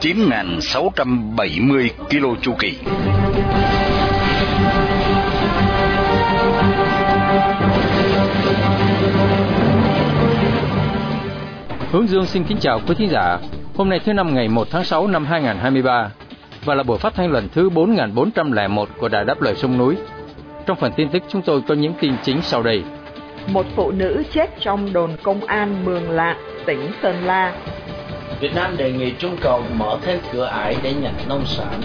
9.670 km chu kỳ. Hướng Dương xin kính chào quý thính giả. Hôm nay thứ năm ngày 1 tháng 6 năm 2023 và là buổi phát thanh lần thứ 4401 của Đài Đáp Lời Sông Núi. Trong phần tin tức chúng tôi có những tin chính sau đây. Một phụ nữ chết trong đồn công an Mường Lạn, tỉnh Sơn La. Việt Nam đề nghị Trung Cộng mở thêm cửa ải để nhận nông sản.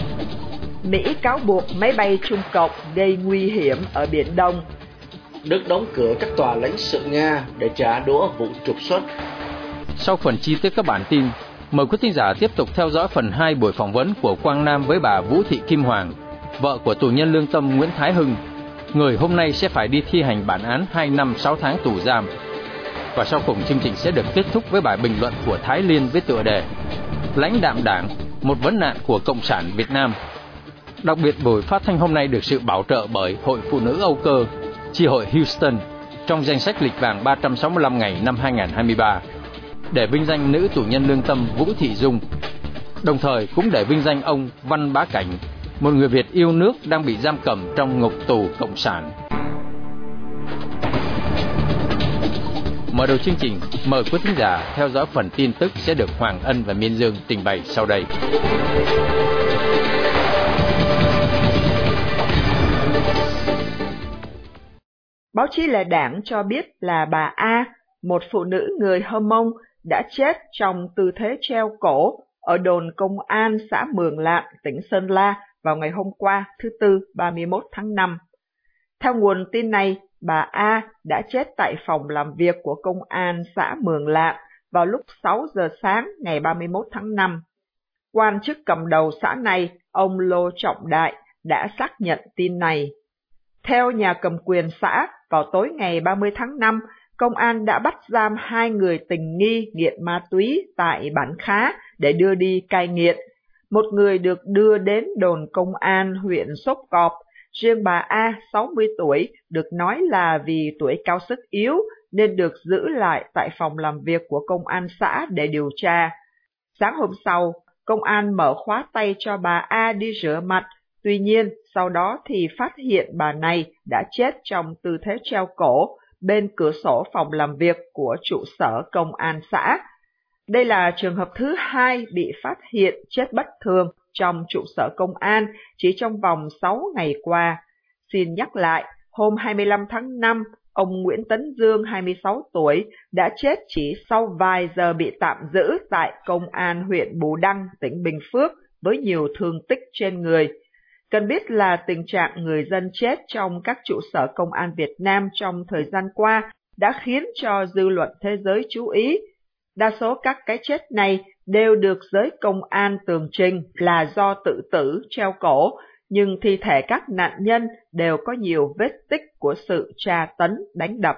Mỹ cáo buộc máy bay Trung Cộng gây nguy hiểm ở Biển Đông. Đức đóng cửa các tòa lãnh sự Nga để trả đũa vụ trục xuất. Sau phần chi tiết các bản tin, mời quý thính giả tiếp tục theo dõi phần 2 buổi phỏng vấn của Quang Nam với bà Vũ Thị Kim Hoàng, vợ của tù nhân lương tâm Nguyễn Thái Hưng, người hôm nay sẽ phải đi thi hành bản án 2 năm 6 tháng tù giam. Và sau cùng chương trình sẽ được kết thúc với bài bình luận của Thái Liên với tựa đề Lãnh đạm đảng, một vấn nạn của Cộng sản Việt Nam. Đặc biệt buổi phát thanh hôm nay được sự bảo trợ bởi Hội Phụ nữ Âu Cơ, chi hội Houston, trong danh sách lịch vàng 365 ngày năm 2023 để vinh danh nữ tù nhân lương tâm Vũ Thị Dung. Đồng thời cũng để vinh danh ông Văn Bá Cảnh, một người Việt yêu nước đang bị giam cầm trong ngục tù cộng sản. Mở đầu chương trình, mời quý thính giả theo dõi phần tin tức sẽ được Hoàng Ân và Miên Dương trình bày sau đây. Báo chí là đảng cho biết là bà A, một phụ nữ người Hơ Mông, đã chết trong tư thế treo cổ ở đồn công an xã Mường Lạn, tỉnh Sơn La vào ngày hôm qua, thứ Tư, 31 tháng 5. Theo nguồn tin này, bà A đã chết tại phòng làm việc của công an xã Mường Lạn vào lúc 6 giờ sáng ngày 31 tháng 5. Quan chức cầm đầu xã này, ông Lô Trọng Đại, đã xác nhận tin này. Theo nhà cầm quyền xã, vào tối ngày 30 tháng 5, công an đã bắt giam hai người tình nghi nghiện ma túy tại bản khá để đưa đi cai nghiện. Một người được đưa đến đồn công an huyện Sốp Cọp, riêng bà A 60 tuổi được nói là vì tuổi cao sức yếu nên được giữ lại tại phòng làm việc của công an xã để điều tra. Sáng hôm sau, công an mở khóa tay cho bà A đi rửa mặt, tuy nhiên sau đó thì phát hiện bà này đã chết trong tư thế treo cổ bên cửa sổ phòng làm việc của trụ sở công an xã. Đây là trường hợp thứ hai bị phát hiện chết bất thường trong trụ sở công an chỉ trong vòng 6 ngày qua. Xin nhắc lại, hôm 25 tháng 5, ông Nguyễn Tấn Dương, 26 tuổi, đã chết chỉ sau vài giờ bị tạm giữ tại công an huyện Bù Đăng, tỉnh Bình Phước với nhiều thương tích trên người. Cần biết là tình trạng người dân chết trong các trụ sở công an Việt Nam trong thời gian qua đã khiến cho dư luận thế giới chú ý. Đa số các cái chết này đều được giới công an tường trình là do tự tử, treo cổ, nhưng thi thể các nạn nhân đều có nhiều vết tích của sự tra tấn, đánh đập.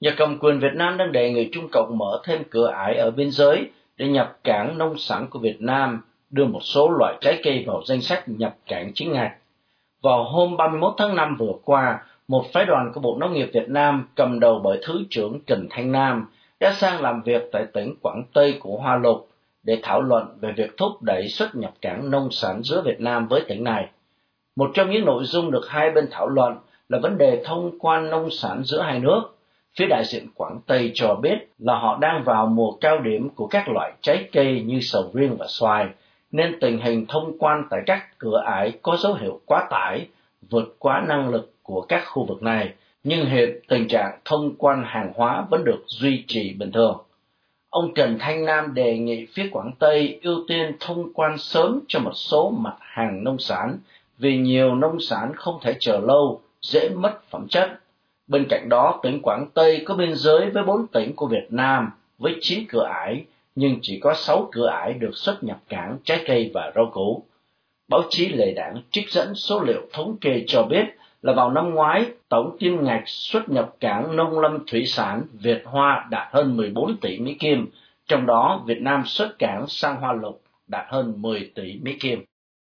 Nhà cầm quyền Việt Nam đang đề nghị Trung Cộng mở thêm cửa ải ở biên giới để nhập cảng nông sản của Việt Nam đưa một số loại trái cây vào danh sách nhập cảng chính ngạch. Vào hôm 31 tháng 5 vừa qua, một phái đoàn của Bộ Nông nghiệp Việt Nam cầm đầu bởi Thứ trưởng Trần Thanh Nam đã sang làm việc tại tỉnh Quảng Tây của Hoa Lục để thảo luận về việc thúc đẩy xuất nhập cảng nông sản giữa Việt Nam với tỉnh này. Một trong những nội dung được hai bên thảo luận là vấn đề thông quan nông sản giữa hai nước. Phía đại diện Quảng Tây cho biết là họ đang vào mùa cao điểm của các loại trái cây như sầu riêng và xoài, nên tình hình thông quan tại các cửa ải có dấu hiệu quá tải, vượt quá năng lực của các khu vực này, nhưng hiện tình trạng thông quan hàng hóa vẫn được duy trì bình thường. Ông Trần Thanh Nam đề nghị phía Quảng Tây ưu tiên thông quan sớm cho một số mặt hàng nông sản vì nhiều nông sản không thể chờ lâu, dễ mất phẩm chất. Bên cạnh đó, tỉnh Quảng Tây có biên giới với bốn tỉnh của Việt Nam với chín cửa ải, nhưng chỉ có sáu cửa ải được xuất nhập cảng trái cây và rau củ. Báo chí lề đảng trích dẫn số liệu thống kê cho biết là vào năm ngoái, tổng kim ngạch xuất nhập cảng nông lâm thủy sản Việt Hoa đạt hơn 14 tỷ Mỹ Kim, trong đó Việt Nam xuất cảng sang Hoa Lục đạt hơn 10 tỷ Mỹ Kim.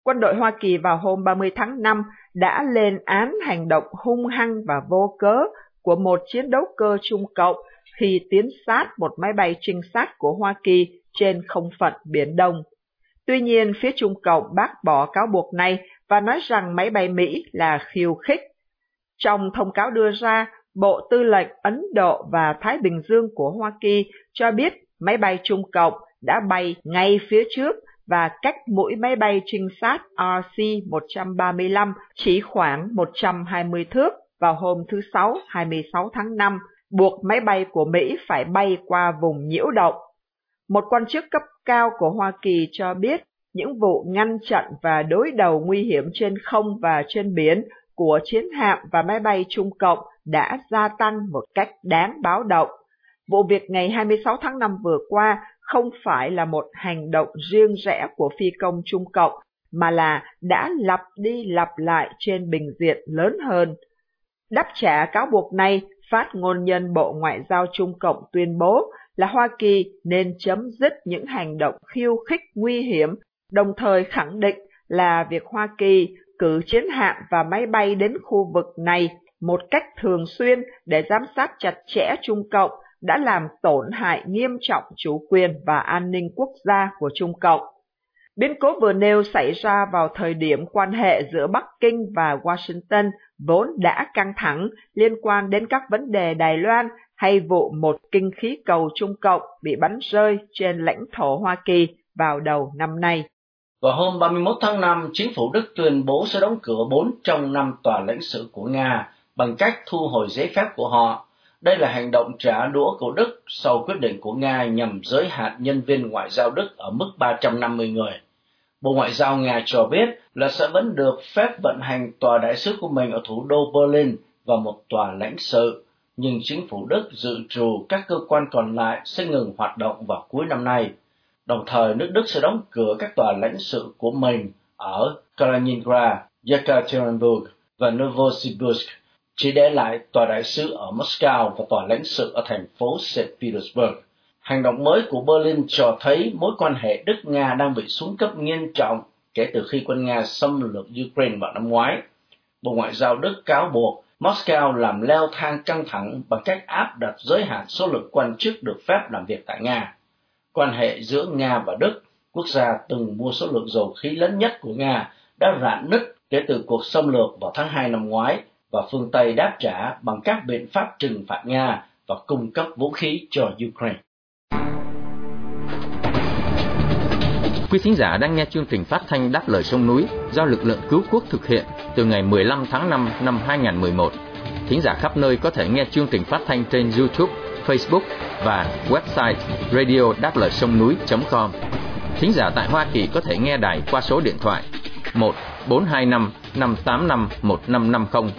Quân đội Hoa Kỳ vào hôm 30 tháng 5 đã lên án hành động hung hăng và vô cớ của một chiến đấu cơ Trung Cộng khi tiến sát một máy bay trinh sát của Hoa Kỳ trên không phận Biển Đông. Tuy nhiên, phía Trung Cộng bác bỏ cáo buộc này và nói rằng máy bay Mỹ là khiêu khích. Trong thông cáo đưa ra, Bộ Tư lệnh Ấn Độ và Thái Bình Dương của Hoa Kỳ cho biết máy bay Trung Cộng đã bay ngay phía trước và cách mũi máy bay trinh sát RC-135 chỉ khoảng 120 thước vào hôm thứ Sáu 26 tháng 5, buộc máy bay của Mỹ phải bay qua vùng nhiễu động. Một quan chức cấp cao của Hoa Kỳ cho biết những vụ ngăn chặn và đối đầu nguy hiểm trên không và trên biển của chiến hạm và máy bay Trung Cộng đã gia tăng một cách đáng báo động. Vụ việc ngày 26 tháng 5 vừa qua không phải là một hành động riêng rẽ của phi công Trung Cộng, mà là đã lặp đi lặp lại trên bình diện lớn hơn. Đáp trả cáo buộc này, phát ngôn nhân Bộ Ngoại giao Trung Cộng tuyên bố là Hoa Kỳ nên chấm dứt những hành động khiêu khích nguy hiểm, đồng thời khẳng định là việc Hoa Kỳ cử chiến hạm và máy bay đến khu vực này một cách thường xuyên để giám sát chặt chẽ Trung Cộng đã làm tổn hại nghiêm trọng chủ quyền và an ninh quốc gia của Trung Cộng. Biến cố vừa nêu xảy ra vào thời điểm quan hệ giữa Bắc Kinh và Washington vốn đã căng thẳng liên quan đến các vấn đề Đài Loan hay vụ một kinh khí cầu Trung Cộng bị bắn rơi trên lãnh thổ Hoa Kỳ vào đầu năm nay. Vào hôm 31 tháng 5, chính phủ Đức tuyên bố sẽ đóng cửa 4 trong 5 tòa lãnh sự của Nga bằng cách thu hồi giấy phép của họ đây là hành động trả đũa của Đức sau quyết định của Nga nhằm giới hạn nhân viên ngoại giao Đức ở mức 350 người. Bộ Ngoại giao Nga cho biết là sẽ vẫn được phép vận hành tòa đại sứ của mình ở thủ đô Berlin và một tòa lãnh sự, nhưng chính phủ Đức dự trù các cơ quan còn lại sẽ ngừng hoạt động vào cuối năm nay. Đồng thời, nước Đức sẽ đóng cửa các tòa lãnh sự của mình ở Kaliningrad, Yekaterinburg và Novosibirsk chỉ để lại tòa đại sứ ở Moscow và tòa lãnh sự ở thành phố St. Petersburg. Hành động mới của Berlin cho thấy mối quan hệ Đức-Nga đang bị xuống cấp nghiêm trọng kể từ khi quân Nga xâm lược Ukraine vào năm ngoái. Bộ Ngoại giao Đức cáo buộc Moscow làm leo thang căng thẳng bằng cách áp đặt giới hạn số lượng quan chức được phép làm việc tại Nga. Quan hệ giữa Nga và Đức, quốc gia từng mua số lượng dầu khí lớn nhất của Nga, đã rạn nứt kể từ cuộc xâm lược vào tháng 2 năm ngoái và phương Tây đáp trả bằng các biện pháp trừng phạt Nga và cung cấp vũ khí cho Ukraine. Quý thính giả đang nghe chương trình phát thanh Đáp lời sông núi do lực lượng cứu quốc thực hiện từ ngày 15 tháng 5 năm 2011. Thính giả khắp nơi có thể nghe chương trình phát thanh trên YouTube, Facebook và website radio đáp lời sông núi.com. Thính giả tại Hoa Kỳ có thể nghe đài qua số điện thoại 1 425 585 1550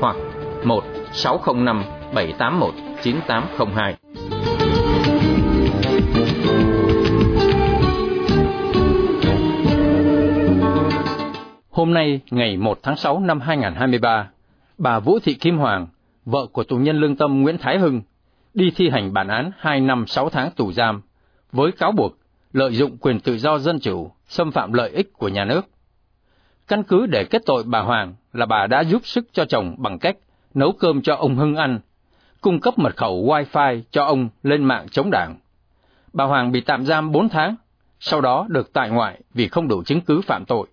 hoặc 1 605 781 9802. Hôm nay, ngày 1 tháng 6 năm 2023, bà Vũ Thị Kim Hoàng, vợ của tù nhân lương tâm Nguyễn Thái Hưng, đi thi hành bản án 2 năm 6 tháng tù giam với cáo buộc lợi dụng quyền tự do dân chủ, xâm phạm lợi ích của nhà nước. Căn cứ để kết tội bà Hoàng là bà đã giúp sức cho chồng bằng cách nấu cơm cho ông Hưng ăn, cung cấp mật khẩu Wi-Fi cho ông lên mạng chống đảng. Bà Hoàng bị tạm giam 4 tháng, sau đó được tại ngoại vì không đủ chứng cứ phạm tội.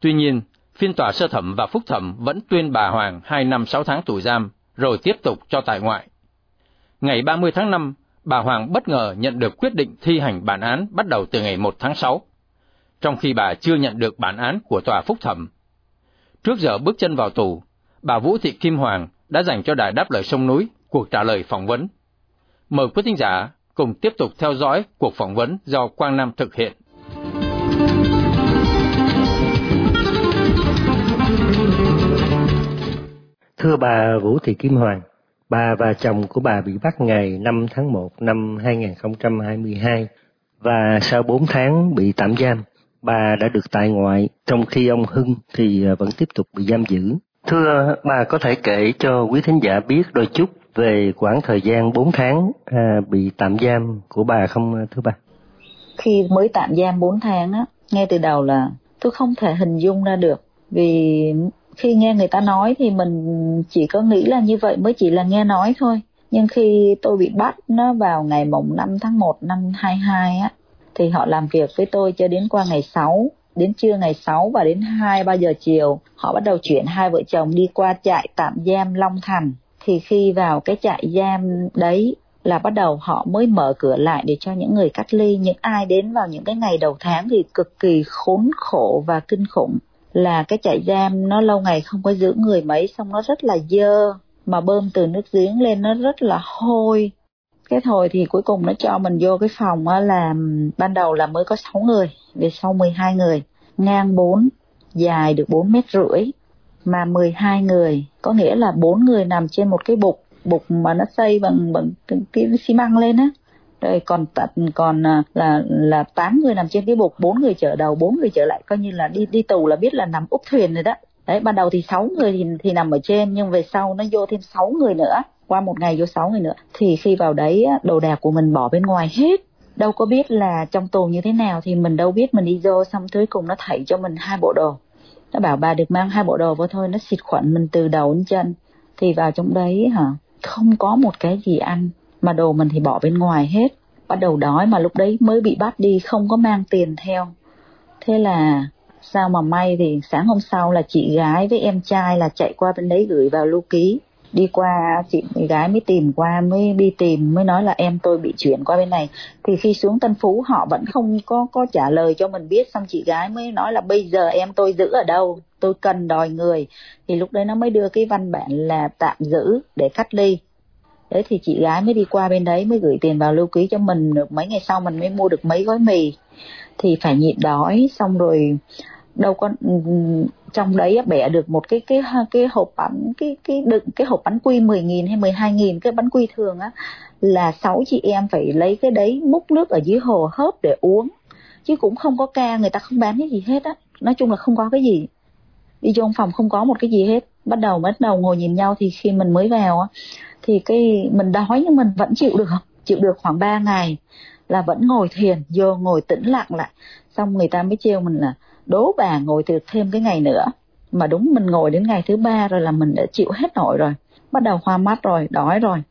Tuy nhiên, phiên tòa sơ thẩm và phúc thẩm vẫn tuyên bà Hoàng 2 năm 6 tháng tù giam, rồi tiếp tục cho tại ngoại. Ngày 30 tháng 5, bà Hoàng bất ngờ nhận được quyết định thi hành bản án bắt đầu từ ngày 1 tháng 6 trong khi bà chưa nhận được bản án của tòa phúc thẩm. Trước giờ bước chân vào tù, bà Vũ Thị Kim Hoàng đã dành cho đài đáp lời sông núi cuộc trả lời phỏng vấn. Mời quý thính giả cùng tiếp tục theo dõi cuộc phỏng vấn do Quang Nam thực hiện. Thưa bà Vũ Thị Kim Hoàng, bà và chồng của bà bị bắt ngày 5 tháng 1 năm 2022 và sau 4 tháng bị tạm giam bà đã được tại ngoại, trong khi ông Hưng thì à, vẫn tiếp tục bị giam giữ. Thưa bà có thể kể cho quý thính giả biết đôi chút về khoảng thời gian 4 tháng à, bị tạm giam của bà không à, thưa bà? Khi mới tạm giam 4 tháng á, ngay từ đầu là tôi không thể hình dung ra được vì khi nghe người ta nói thì mình chỉ có nghĩ là như vậy mới chỉ là nghe nói thôi. Nhưng khi tôi bị bắt nó vào ngày mùng 5 tháng 1 năm 22 á, thì họ làm việc với tôi cho đến qua ngày 6 đến trưa ngày 6 và đến 2 3 giờ chiều, họ bắt đầu chuyển hai vợ chồng đi qua trại tạm giam Long Thành. Thì khi vào cái trại giam đấy là bắt đầu họ mới mở cửa lại để cho những người cách ly. Những ai đến vào những cái ngày đầu tháng thì cực kỳ khốn khổ và kinh khủng là cái trại giam nó lâu ngày không có giữ người mấy xong nó rất là dơ mà bơm từ nước giếng lên nó rất là hôi. Cái thôi thì cuối cùng nó cho mình vô cái phòng á là ban đầu là mới có 6 người về sau 12 người. Ngang 4 dài được 4 mét rưỡi mà 12 người có nghĩa là bốn người nằm trên một cái bục bục mà nó xây bằng bằng cái, cái xi măng lên á rồi còn tận, còn à, là là tám người nằm trên cái bục, bốn người chở đầu, bốn người chở lại, coi như là đi đi tù là biết là nằm úp thuyền rồi đó. Đấy, ban đầu thì sáu người thì thì nằm ở trên, nhưng về sau nó vô thêm sáu người nữa. Qua một ngày vô sáu người nữa. Thì khi vào đấy đồ đạc của mình bỏ bên ngoài hết. Đâu có biết là trong tù như thế nào thì mình đâu biết, mình đi vô xong cuối cùng nó thảy cho mình hai bộ đồ. Nó bảo, bà được mang hai bộ đồ vô thôi. Nó xịt khuẩn mình từ đầu đến chân. Thì vào trong đấy, hả, không có một cái gì ăn mà đồ mình thì bỏ bên ngoài hết. Bắt đầu đói mà lúc đấy mới bị bắt đi, không có mang tiền theo. Thế là sao mà may thì sáng hôm sau là chị gái với em trai là chạy qua bên đấy gửi vào lưu ký. Đi qua, chị gái mới tìm qua, mới đi tìm, mới nói là em tôi bị chuyển qua bên này. Thì khi xuống Tân Phú, họ vẫn không có có trả lời cho mình biết. Xong chị gái mới nói là bây giờ em tôi giữ ở đâu? Tôi cần đòi người. Thì lúc đấy nó mới đưa cái văn bản là tạm giữ để cách ly thế thì chị gái mới đi qua bên đấy mới gửi tiền vào lưu ký cho mình được mấy ngày sau mình mới mua được mấy gói mì. Thì phải nhịn đói, xong rồi đâu có ừ, ừ, trong đấy bẻ được một cái cái cái hộp bánh, cái cái đựng, cái hộp bánh quy 10 nghìn hay 12 nghìn, cái bánh quy thường á, là sáu chị em phải lấy cái đấy múc nước ở dưới hồ hớp để uống. Chứ cũng không có ca, người ta không bán cái gì hết á. Nói chung là không có cái gì. Đi vô phòng không có một cái gì hết. Bắt đầu bắt đầu ngồi nhìn nhau thì khi mình mới vào á thì cái mình đói nhưng mình vẫn chịu được chịu được khoảng 3 ngày là vẫn ngồi thiền vô ngồi tĩnh lặng lại. Xong người ta mới trêu mình là đố bà ngồi được thêm cái ngày nữa. Mà đúng mình ngồi đến ngày thứ ba rồi là mình đã chịu hết nổi rồi bắt đầu hoa mắt rồi đói rồi.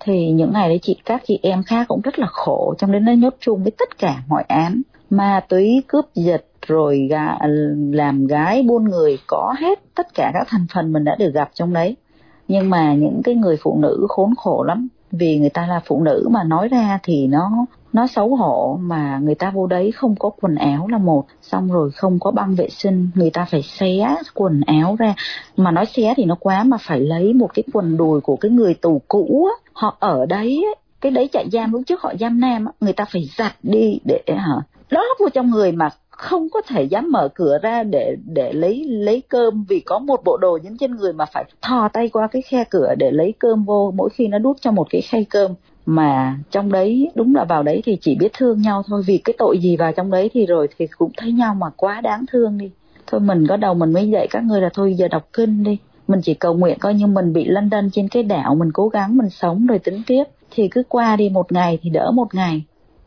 Thì những ngày đấy chị các chị em khác cũng rất là khổ trong đến nó nhốt chung với tất cả mọi án. Ma túy cướp giật rồi gà, làm gái buôn người có hết tất cả các thành phần mình đã được gặp trong đấy nhưng mà những cái người phụ nữ khốn khổ lắm. Vì người ta là phụ nữ mà nói ra thì nó nó xấu hổ mà người ta vô đấy không có quần áo là một. Xong rồi không có băng vệ sinh, người ta phải xé quần áo ra. Mà nói xé thì nó quá mà phải lấy một cái quần đùi của cái người tù cũ á. Họ ở đấy cái đấy chạy giam lúc trước họ giam nam á, người ta phải giặt đi để, hả? Lót vô trong người mà không có thể dám mở cửa ra để để lấy lấy cơm vì có một bộ đồ dính trên người mà phải thò tay qua cái khe cửa để lấy cơm vô. Mỗi khi nó đút cho một cái khay cơm mà trong đấy, đúng là vào đấy thì chỉ biết thương nhau thôi. Vì cái tội gì vào trong đấy thì rồi thì cũng thấy nhau mà quá đáng thương đi. Thôi mình có đầu mình mới dạy các ngươi là thôi, giờ đọc kinh đi. Mình chỉ cầu nguyện coi như mình bị lân đân trên cái đảo, mình cố gắng mình sống rồi tính tiếp. Thì cứ qua đi một ngày thì đỡ một ngày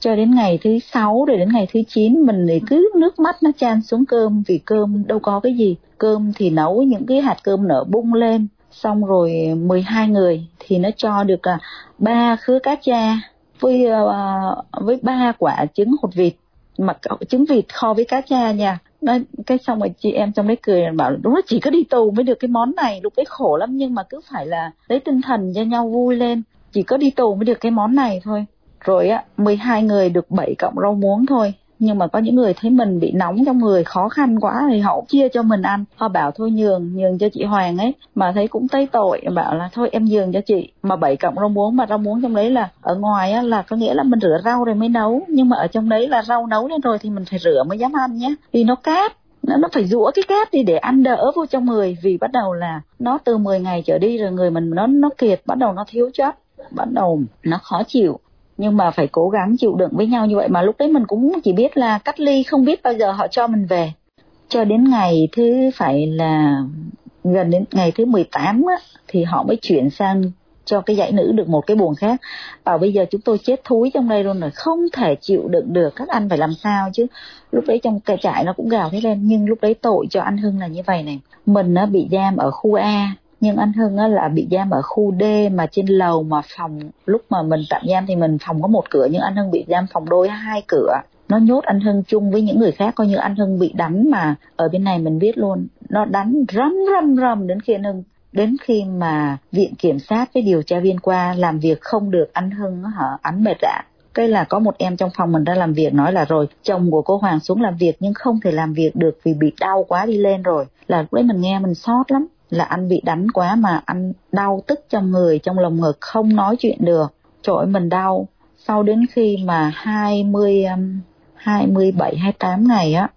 cho đến ngày thứ sáu rồi đến ngày thứ chín, mình thì cứ nước mắt nó chan xuống cơm, vì cơm đâu có cái gì. Cơm thì nấu những cái hạt cơm nở bung lên, xong rồi 12 người thì nó cho được à, ba khứa cá cha với à, à, với ba quả trứng hột vịt. Mà trứng vịt kho với cá cha nha. Nó, cái xong rồi chị em trong đấy cười, bảo đúng là chỉ có đi tù mới được cái món này, lúc đấy khổ lắm, nhưng mà cứ phải là lấy tinh thần cho nhau vui lên. Chỉ có đi tù mới được cái món này thôi rồi á 12 người được 7 cộng rau muống thôi. Nhưng mà có những người thấy mình bị nóng trong người khó khăn quá thì họ chia cho mình ăn. Họ bảo thôi nhường nhường cho chị Hoàng ấy. Mà thấy cũng thấy tội bảo là thôi em nhường cho chị. Mà bảy cộng rau muống mà rau muống trong đấy là ở ngoài á là có nghĩa là mình rửa rau rồi mới nấu. Nhưng mà ở trong đấy là rau nấu lên rồi thì mình phải rửa mới dám ăn nhé. Vì nó cát nó, nó phải rũa cái cát đi để ăn đỡ vô trong người. Vì bắt đầu là nó từ 10 ngày trở đi rồi người mình nó nó kiệt bắt đầu nó thiếu chất bắt đầu nó khó chịu nhưng mà phải cố gắng chịu đựng với nhau như vậy mà lúc đấy mình cũng chỉ biết là cách ly không biết bao giờ họ cho mình về. Cho đến ngày thứ phải là gần đến ngày thứ 18 á, thì họ mới chuyển sang cho cái dãy nữ được một cái buồng khác. Bảo bây giờ chúng tôi chết thúi trong đây luôn rồi không thể chịu đựng được các anh phải làm sao chứ? Lúc đấy trong cái trại nó cũng gào thế lên nhưng lúc đấy tội cho anh hưng là như vậy này. Mình nó bị giam ở khu a nhưng anh hưng á là bị giam ở khu d mà trên lầu mà phòng, lúc mà mình tạm giam thì mình phòng có một cửa, nhưng anh hưng bị giam phòng đôi hai cửa. Nó nhốt anh Hưng chung với những người khác, coi như anh Hưng bị đánh mà. Ở bên này mình biết luôn, nó đánh rầm rầm rầm đến khi anh Hưng, đến khi mà viện kiểm sát với điều tra viên qua làm việc không được, anh Hưng hở anh mệt ạ. Cái là có một em trong phòng mình ra làm việc nói là, rồi, chồng của cô Hoàng xuống làm việc nhưng không thể làm việc được vì bị đau quá đi lên rồi. Là lúc đấy mình nghe mình sót lắm là anh bị đánh quá mà anh đau tức trong người trong lồng ngực không nói chuyện được. Trội mình đau. Sau đến khi mà hai mươi um, hai mươi bảy hai tám ngày á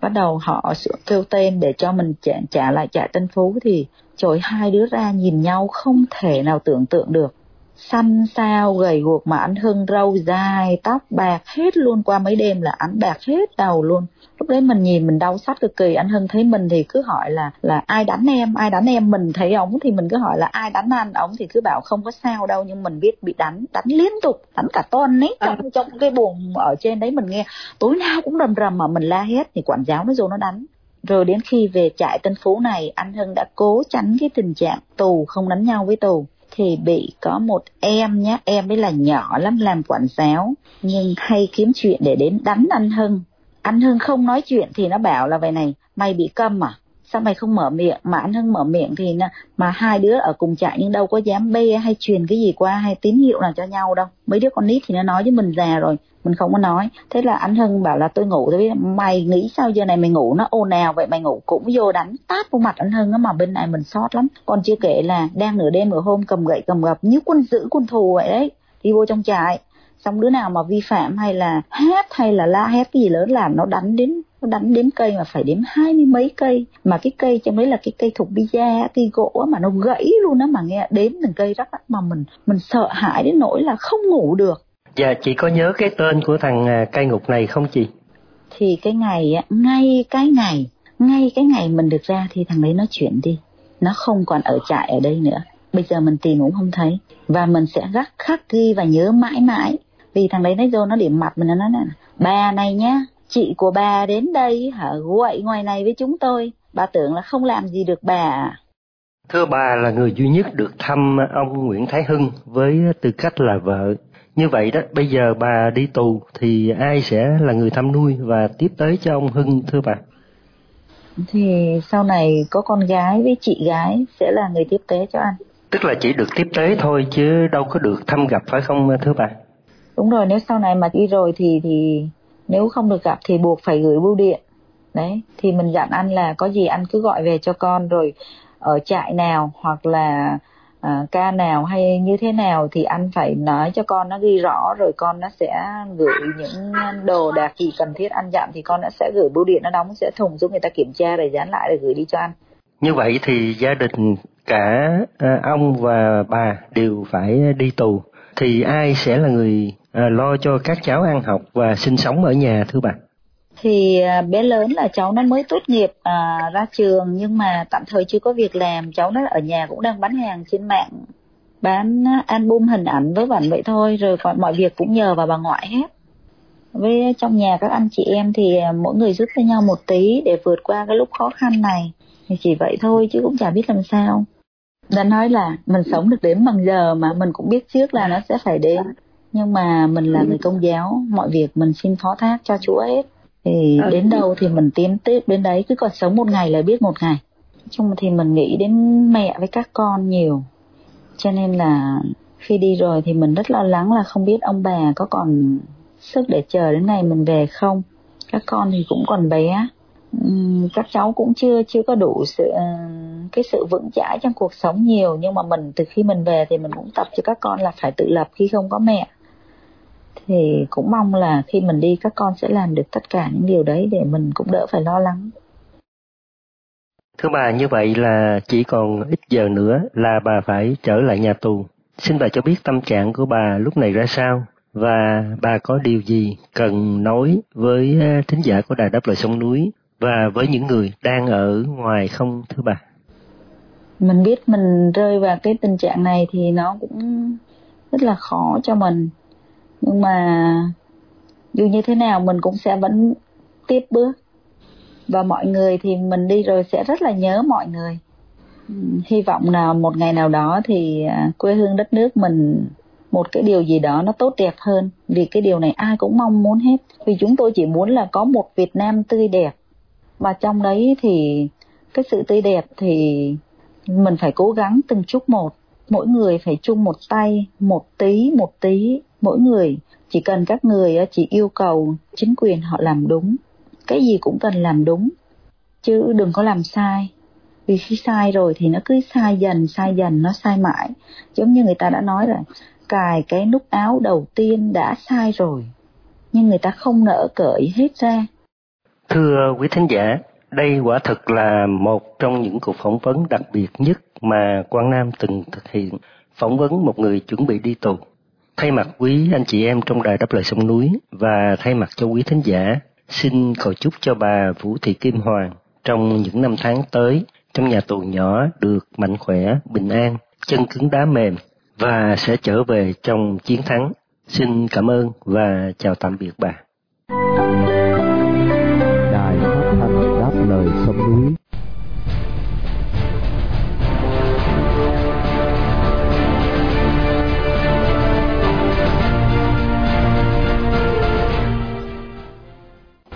bắt đầu họ kêu tên để cho mình trả, trả lại trại Tân Phú thì trời hai đứa ra nhìn nhau không thể nào tưởng tượng được xanh xao gầy guộc mà anh hưng râu dài tóc bạc hết luôn. Qua mấy đêm là anh bạc hết đầu luôn. Lúc đấy mình nhìn mình đau xót cực kỳ anh hưng thấy mình thì cứ hỏi là là ai đánh em ai đánh em? Mình thấy ống thì mình cứ hỏi là ai đánh anh? Ống thì cứ bảo không có sao đâu nhưng mình biết bị đánh đánh liên tục đánh cả tuần ấy. Trong à. trong cái buồng ở trên đấy mình nghe tối nào cũng rầm rầm mà mình la hết thì quản giáo nó vô nó đánh. Rồi đến khi về trại Tân Phú này, anh Hưng đã cố tránh cái tình trạng tù không đánh nhau với tù thì bị có một em nhé, em ấy là nhỏ lắm làm quản giáo nhưng hay kiếm chuyện để đến đánh anh Hưng. Anh Hưng không nói chuyện thì nó bảo là vậy này, mày bị câm à? Sao mày không mở miệng? Mà anh hưng mở miệng thì mà hai đứa ở cùng trại nhưng đâu có dám bê hay truyền cái gì qua hay tín hiệu nào cho nhau đâu. Mấy đứa con nít thì nó nói với mình già rồi, mình không có nói. Thế là anh hưng bảo là tôi ngủ tôi mày nghĩ sao giờ này mày ngủ nó ồn ào vậy? Mày ngủ cũng vô đánh tát vào mặt anh hưng á mà bên này mình sót lắm. Còn chưa kể là đang nửa đêm nửa hôm cầm gậy cầm gập như quân giữ quân thù vậy đấy, đi vô trong trại. Xong đứa nào mà vi phạm hay là hát hay là la hét cái gì lớn là nó đánh đến nó đánh đếm cây mà phải đếm hai mươi mấy cây. Mà cái cây trong đấy là cái cây thục bia cây gỗ mà nó gãy luôn á mà nghe đếm từng cây rắc mà mình mình sợ hãi đến nỗi là không ngủ được. Dạ chị có nhớ cái tên của thằng à, cây ngục này không chị? Thì cái ngày á ngay cái ngày ngay cái ngày mình được ra thì thằng đấy nó chuyển đi. Nó không còn ở trại ở đây nữa. Bây giờ mình tìm cũng không thấy. Và mình sẽ gắt khắc ghi và nhớ mãi mãi. Vì thằng đấy nó vô nó điểm mặt mình nó nói nè bà này nhá chị của bà đến đây hả quậy ngoài này với chúng tôi. Bà tưởng là không làm gì được bà à? thưa bà là người duy nhất được thăm ông Nguyễn Thái Hưng với tư cách là vợ. Như vậy đó bây giờ bà đi tù thì ai sẽ là người thăm nuôi và tiếp tế cho ông Hưng thưa bà? Thì sau này có con gái với chị gái sẽ là người tiếp tế cho anh. Tức là chỉ được tiếp tế thôi chứ đâu có được thăm gặp phải không thưa bà? Đúng rồi nếu sau này mà đi rồi thì thì nếu không được gặp thì buộc phải gửi bưu điện. Đấy thì mình dặn anh là có gì anh cứ gọi về cho con rồi ở trại nào hoặc là à, ca nào hay như thế nào thì anh phải nói cho con nó ghi rõ rồi con nó sẽ gửi những đồ đạc gì cần thiết anh dặn thì con nó sẽ gửi bưu điện nó đóng sẽ thùng giúp người ta kiểm tra rồi dán lại rồi gửi đi cho anh. Như vậy thì gia đình cả à, ông và bà đều phải đi tù. Thì ai sẽ là người à, lo cho các cháu ăn học và sinh sống ở nhà thưa bà. Thì à, bé lớn là cháu nó mới tốt nghiệp à, ra trường nhưng mà tạm thời chưa có việc làm. Cháu nó ở nhà cũng đang bán hàng trên mạng bán album hình ảnh với bản vậy thôi rồi còn mọi việc cũng nhờ vào bà ngoại hết. Với trong nhà các anh chị em thì à, mỗi người giúp cho nhau một tí để vượt qua cái lúc khó khăn này. Thì chỉ vậy thôi chứ cũng chả biết làm sao. Đã nói là mình sống được đến bằng giờ mà mình cũng biết trước là nó sẽ phải đến nhưng mà mình là người công giáo mọi việc mình xin phó thác cho chúa hết. Thì ừ. đến đâu thì mình tiến tiếp đến đấy cứ còn sống một ngày là biết một ngày. Chung thì mình nghĩ đến mẹ với các con nhiều. Cho nên là khi đi rồi thì mình rất lo lắng là không biết ông bà có còn sức để chờ đến ngày mình về không. Các con thì cũng còn bé. Các cháu cũng chưa chưa có đủ sự ờ, cái sự vững chãi trong cuộc sống nhiều. Nhưng mà mình từ khi mình về thì mình cũng tập cho các con là phải tự lập khi không có mẹ thì cũng mong là khi mình đi các con sẽ làm được tất cả những điều đấy để mình cũng đỡ phải lo lắng thưa bà như vậy là chỉ còn ít giờ nữa là bà phải trở lại nhà tù xin bà cho biết tâm trạng của bà lúc này ra sao và bà có điều gì cần nói với à, thính giả của Đài Đáp Lời Sông Núi và với những người đang ở ngoài không thưa bà? Mình biết mình rơi vào cái tình trạng này thì nó cũng rất là khó cho mình. Nhưng mà dù như thế nào mình cũng sẽ vẫn tiếp bước. Và mọi người thì mình đi rồi sẽ rất là nhớ mọi người. Hy vọng là một ngày nào đó thì à, quê hương đất nước mình một cái điều gì đó nó tốt đẹp hơn vì cái điều này ai cũng mong muốn hết vì chúng tôi chỉ muốn là có một Việt Nam tươi đẹp và trong đấy thì cái sự tươi đẹp thì mình phải cố gắng từng chút một mỗi người phải chung một tay một tí một tí. Mỗi người chỉ cần các người chỉ yêu cầu chính quyền họ làm đúng. Cái gì cũng cần làm đúng chứ đừng có làm sai. Vì khi sai rồi thì nó cứ sai dần sai dần nó sai mãi. Giống như người ta đã nói rồi cài cái nút áo đầu tiên đã sai rồi, nhưng người ta không nỡ cởi hết ra. Thưa quý thính giả, đây quả thực là một trong những cuộc phỏng vấn đặc biệt nhất mà Quang Nam từng thực hiện, phỏng vấn một người chuẩn bị đi tù. Thay mặt quý anh chị em trong đài đáp lời sông núi và thay mặt cho quý thính giả, xin cầu chúc cho bà Vũ Thị Kim Hoàng trong những năm tháng tới trong nhà tù nhỏ được mạnh khỏe, bình an, chân cứng đá mềm và sẽ trở về trong chiến thắng. Xin cảm ơn và chào tạm biệt bà. Núi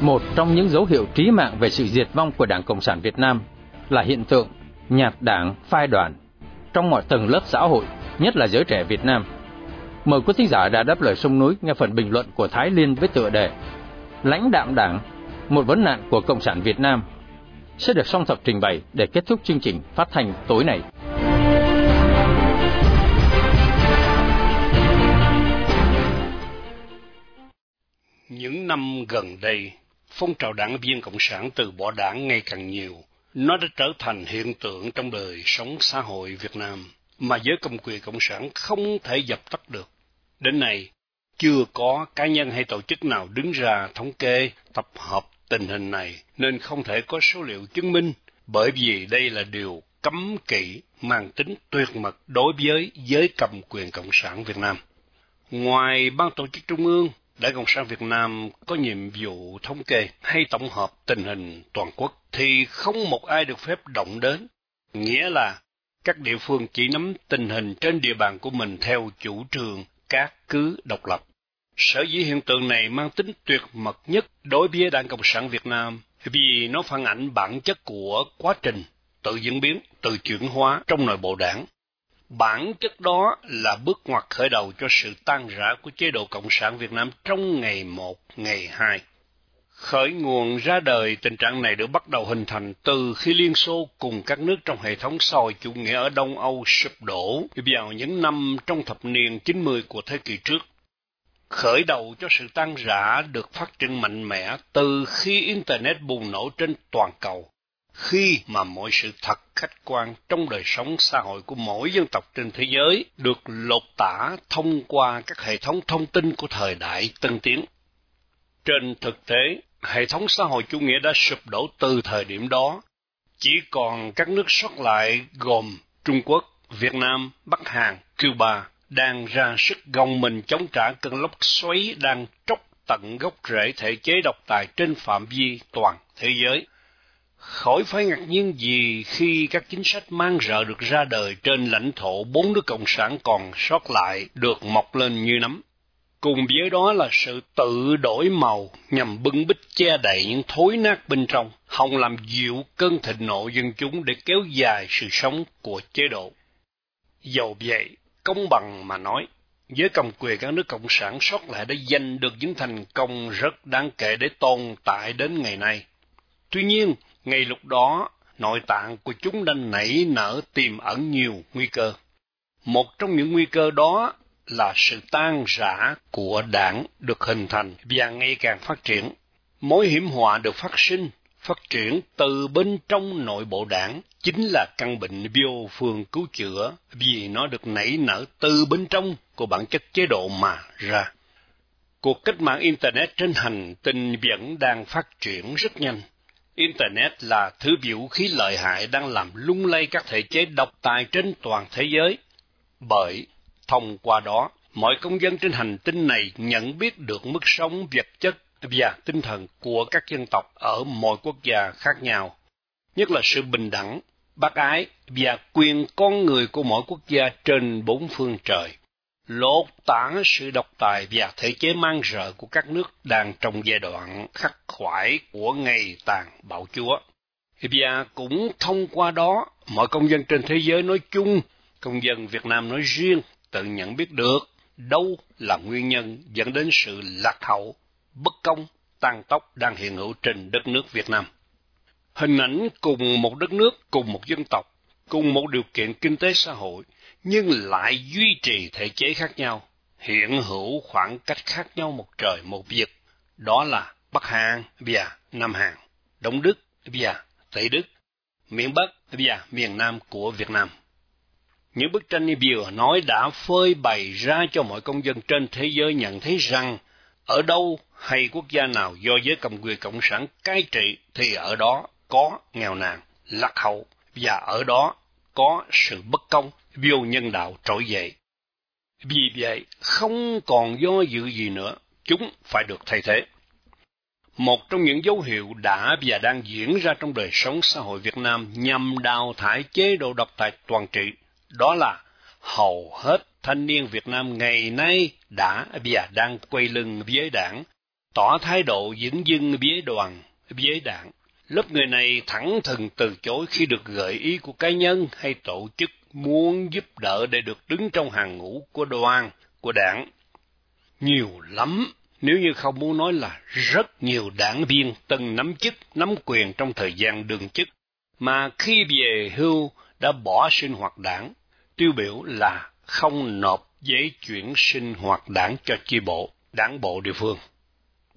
Một trong những dấu hiệu trí mạng về sự diệt vong của Đảng Cộng sản Việt Nam là hiện tượng nhạt đảng phai đoàn trong mọi tầng lớp xã hội nhất là giới trẻ Việt Nam. Mời quý thính giả đã đáp lời sông núi nghe phần bình luận của Thái Liên với tựa đề Lãnh đạm đảng, một vấn nạn của Cộng sản Việt Nam sẽ được song thập trình bày để kết thúc chương trình phát thanh tối nay. Những năm gần đây, phong trào đảng viên Cộng sản từ bỏ đảng ngày càng nhiều. Nó đã trở thành hiện tượng trong đời sống xã hội Việt Nam mà giới cầm quyền cộng sản không thể dập tắt được. Đến nay, chưa có cá nhân hay tổ chức nào đứng ra thống kê, tập hợp tình hình này, nên không thể có số liệu chứng minh, bởi vì đây là điều cấm kỵ mang tính tuyệt mật đối với giới cầm quyền Cộng sản Việt Nam. Ngoài Ban Tổ chức Trung ương, Đảng Cộng sản Việt Nam có nhiệm vụ thống kê hay tổng hợp tình hình toàn quốc, thì không một ai được phép động đến. Nghĩa là các địa phương chỉ nắm tình hình trên địa bàn của mình theo chủ trương các cứ độc lập. Sở dĩ hiện tượng này mang tính tuyệt mật nhất đối với Đảng Cộng sản Việt Nam vì nó phản ảnh bản chất của quá trình tự diễn biến, tự chuyển hóa trong nội bộ đảng. Bản chất đó là bước ngoặt khởi đầu cho sự tan rã của chế độ Cộng sản Việt Nam trong ngày 1, ngày 2. Khởi nguồn ra đời tình trạng này được bắt đầu hình thành từ khi Liên Xô cùng các nước trong hệ thống xã hội chủ nghĩa ở Đông Âu sụp đổ vào những năm trong thập niên 90 của thế kỷ trước. Khởi đầu cho sự tăng rã được phát triển mạnh mẽ từ khi Internet bùng nổ trên toàn cầu, khi mà mọi sự thật khách quan trong đời sống xã hội của mỗi dân tộc trên thế giới được lột tả thông qua các hệ thống thông tin của thời đại tân tiến. Trên thực tế, hệ thống xã hội chủ nghĩa đã sụp đổ từ thời điểm đó. Chỉ còn các nước sót lại gồm Trung Quốc, Việt Nam, Bắc Hàn, Cuba đang ra sức gồng mình chống trả cơn lốc xoáy đang tróc tận gốc rễ thể chế độc tài trên phạm vi toàn thế giới. Khỏi phải ngạc nhiên gì khi các chính sách mang rợ được ra đời trên lãnh thổ bốn nước cộng sản còn sót lại được mọc lên như nấm. Cùng với đó là sự tự đổi màu nhằm bưng bít che đậy những thối nát bên trong, hòng làm dịu cơn thịnh nộ dân chúng để kéo dài sự sống của chế độ. Dầu vậy, công bằng mà nói, với cầm quyền các nước cộng sản sót lại đã giành được những thành công rất đáng kể để tồn tại đến ngày nay. Tuy nhiên, ngay lúc đó, nội tạng của chúng đã nảy nở tiềm ẩn nhiều nguy cơ. Một trong những nguy cơ đó là sự tan rã của đảng được hình thành và ngày càng phát triển. Mối hiểm họa được phát sinh, phát triển từ bên trong nội bộ đảng chính là căn bệnh vô phương cứu chữa vì nó được nảy nở từ bên trong của bản chất chế độ mà ra. Cuộc cách mạng Internet trên hành tinh vẫn đang phát triển rất nhanh. Internet là thứ vũ khí lợi hại đang làm lung lay các thể chế độc tài trên toàn thế giới. Bởi, thông qua đó, mọi công dân trên hành tinh này nhận biết được mức sống vật chất và tinh thần của các dân tộc ở mọi quốc gia khác nhau, nhất là sự bình đẳng, bác ái và quyền con người của mỗi quốc gia trên bốn phương trời lột tả sự độc tài và thể chế mang rợ của các nước đang trong giai đoạn khắc khoải của ngày tàn bạo chúa. Và cũng thông qua đó, mọi công dân trên thế giới nói chung, công dân Việt Nam nói riêng, tự nhận biết được đâu là nguyên nhân dẫn đến sự lạc hậu, bất công, tăng tốc đang hiện hữu trên đất nước Việt Nam. Hình ảnh cùng một đất nước, cùng một dân tộc, cùng một điều kiện kinh tế xã hội, nhưng lại duy trì thể chế khác nhau, hiện hữu khoảng cách khác nhau một trời một vực, đó là Bắc Hàn và Nam Hàn, Đông Đức và Tây Đức, miền Bắc và miền Nam của Việt Nam. Những bức tranh như vừa nói đã phơi bày ra cho mọi công dân trên thế giới nhận thấy rằng ở đâu hay quốc gia nào do giới cầm quyền cộng sản cai trị thì ở đó có nghèo nàn, lạc hậu và ở đó có sự bất công, vô nhân đạo trỗi dậy. Vì vậy, không còn do dự gì nữa, chúng phải được thay thế. Một trong những dấu hiệu đã và đang diễn ra trong đời sống xã hội Việt Nam nhằm đào thải chế độ độc tài toàn trị, đó là hầu hết thanh niên Việt Nam ngày nay đã và đang quay lưng với đảng, tỏ thái độ dững dưng với đoàn, với đảng. Lớp người này thẳng thừng từ chối khi được gợi ý của cá nhân hay tổ chức muốn giúp đỡ để được đứng trong hàng ngũ của đoàn, của đảng. Nhiều lắm, nếu như không muốn nói là rất nhiều đảng viên từng nắm chức, nắm quyền trong thời gian đương chức, mà khi về hưu đã bỏ sinh hoạt đảng, tiêu biểu là không nộp giấy chuyển sinh hoạt đảng cho chi bộ, đảng bộ địa phương.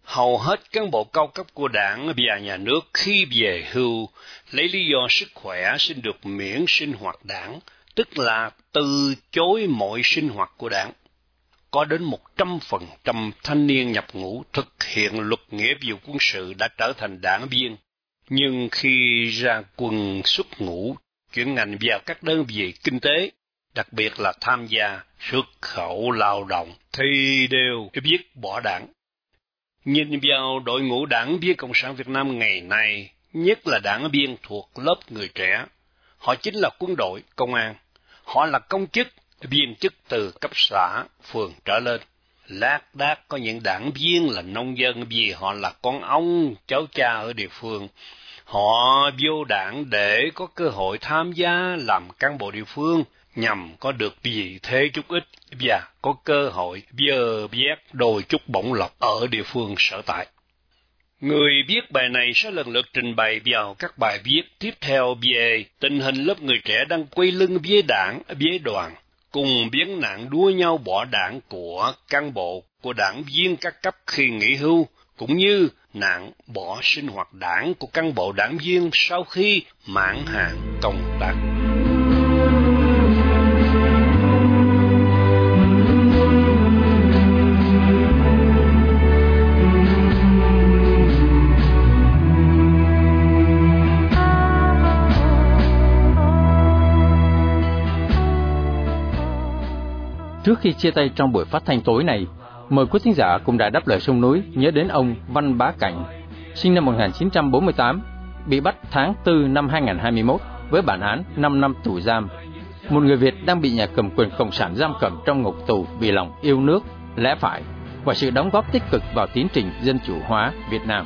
Hầu hết cán bộ cao cấp của đảng và nhà nước khi về hưu lấy lý do sức khỏe xin được miễn sinh hoạt đảng, tức là từ chối mọi sinh hoạt của đảng. Có đến một trăm phần trăm thanh niên nhập ngũ thực hiện luật nghĩa vụ quân sự đã trở thành đảng viên, nhưng khi ra quân xuất ngũ, chuyển ngành vào các đơn vị kinh tế, đặc biệt là tham gia xuất khẩu lao động, thì đều biết bỏ đảng. Nhìn vào đội ngũ đảng viên Cộng sản Việt Nam ngày nay, nhất là đảng viên thuộc lớp người trẻ, họ chính là quân đội, công an, họ là công chức, viên chức từ cấp xã, phường trở lên. Lát đác có những đảng viên là nông dân vì họ là con ông, cháu cha ở địa phương. Họ vô đảng để có cơ hội tham gia làm cán bộ địa phương, nhằm có được vị thế chút ít và có cơ hội vơ vét đôi chút bổng lộc ở địa phương sở tại. Người viết bài này sẽ lần lượt trình bày vào các bài viết tiếp theo về tình hình lớp người trẻ đang quay lưng với đảng, với đoàn, cùng biến nạn đua nhau bỏ đảng của cán bộ, của đảng viên các cấp khi nghỉ hưu, cũng như nạn bỏ sinh hoạt đảng của cán bộ đảng viên sau khi mãn hạn công tác. Trước khi chia tay trong buổi phát thanh tối này, mời quý thính giả cùng đã đáp lời sông núi nhớ đến ông Văn Bá Cảnh, sinh năm 1948, bị bắt tháng 4 năm 2021 với bản án 5 năm tù giam. Một người Việt đang bị nhà cầm quyền cộng sản giam cầm trong ngục tù vì lòng yêu nước, lẽ phải và sự đóng góp tích cực vào tiến trình dân chủ hóa Việt Nam.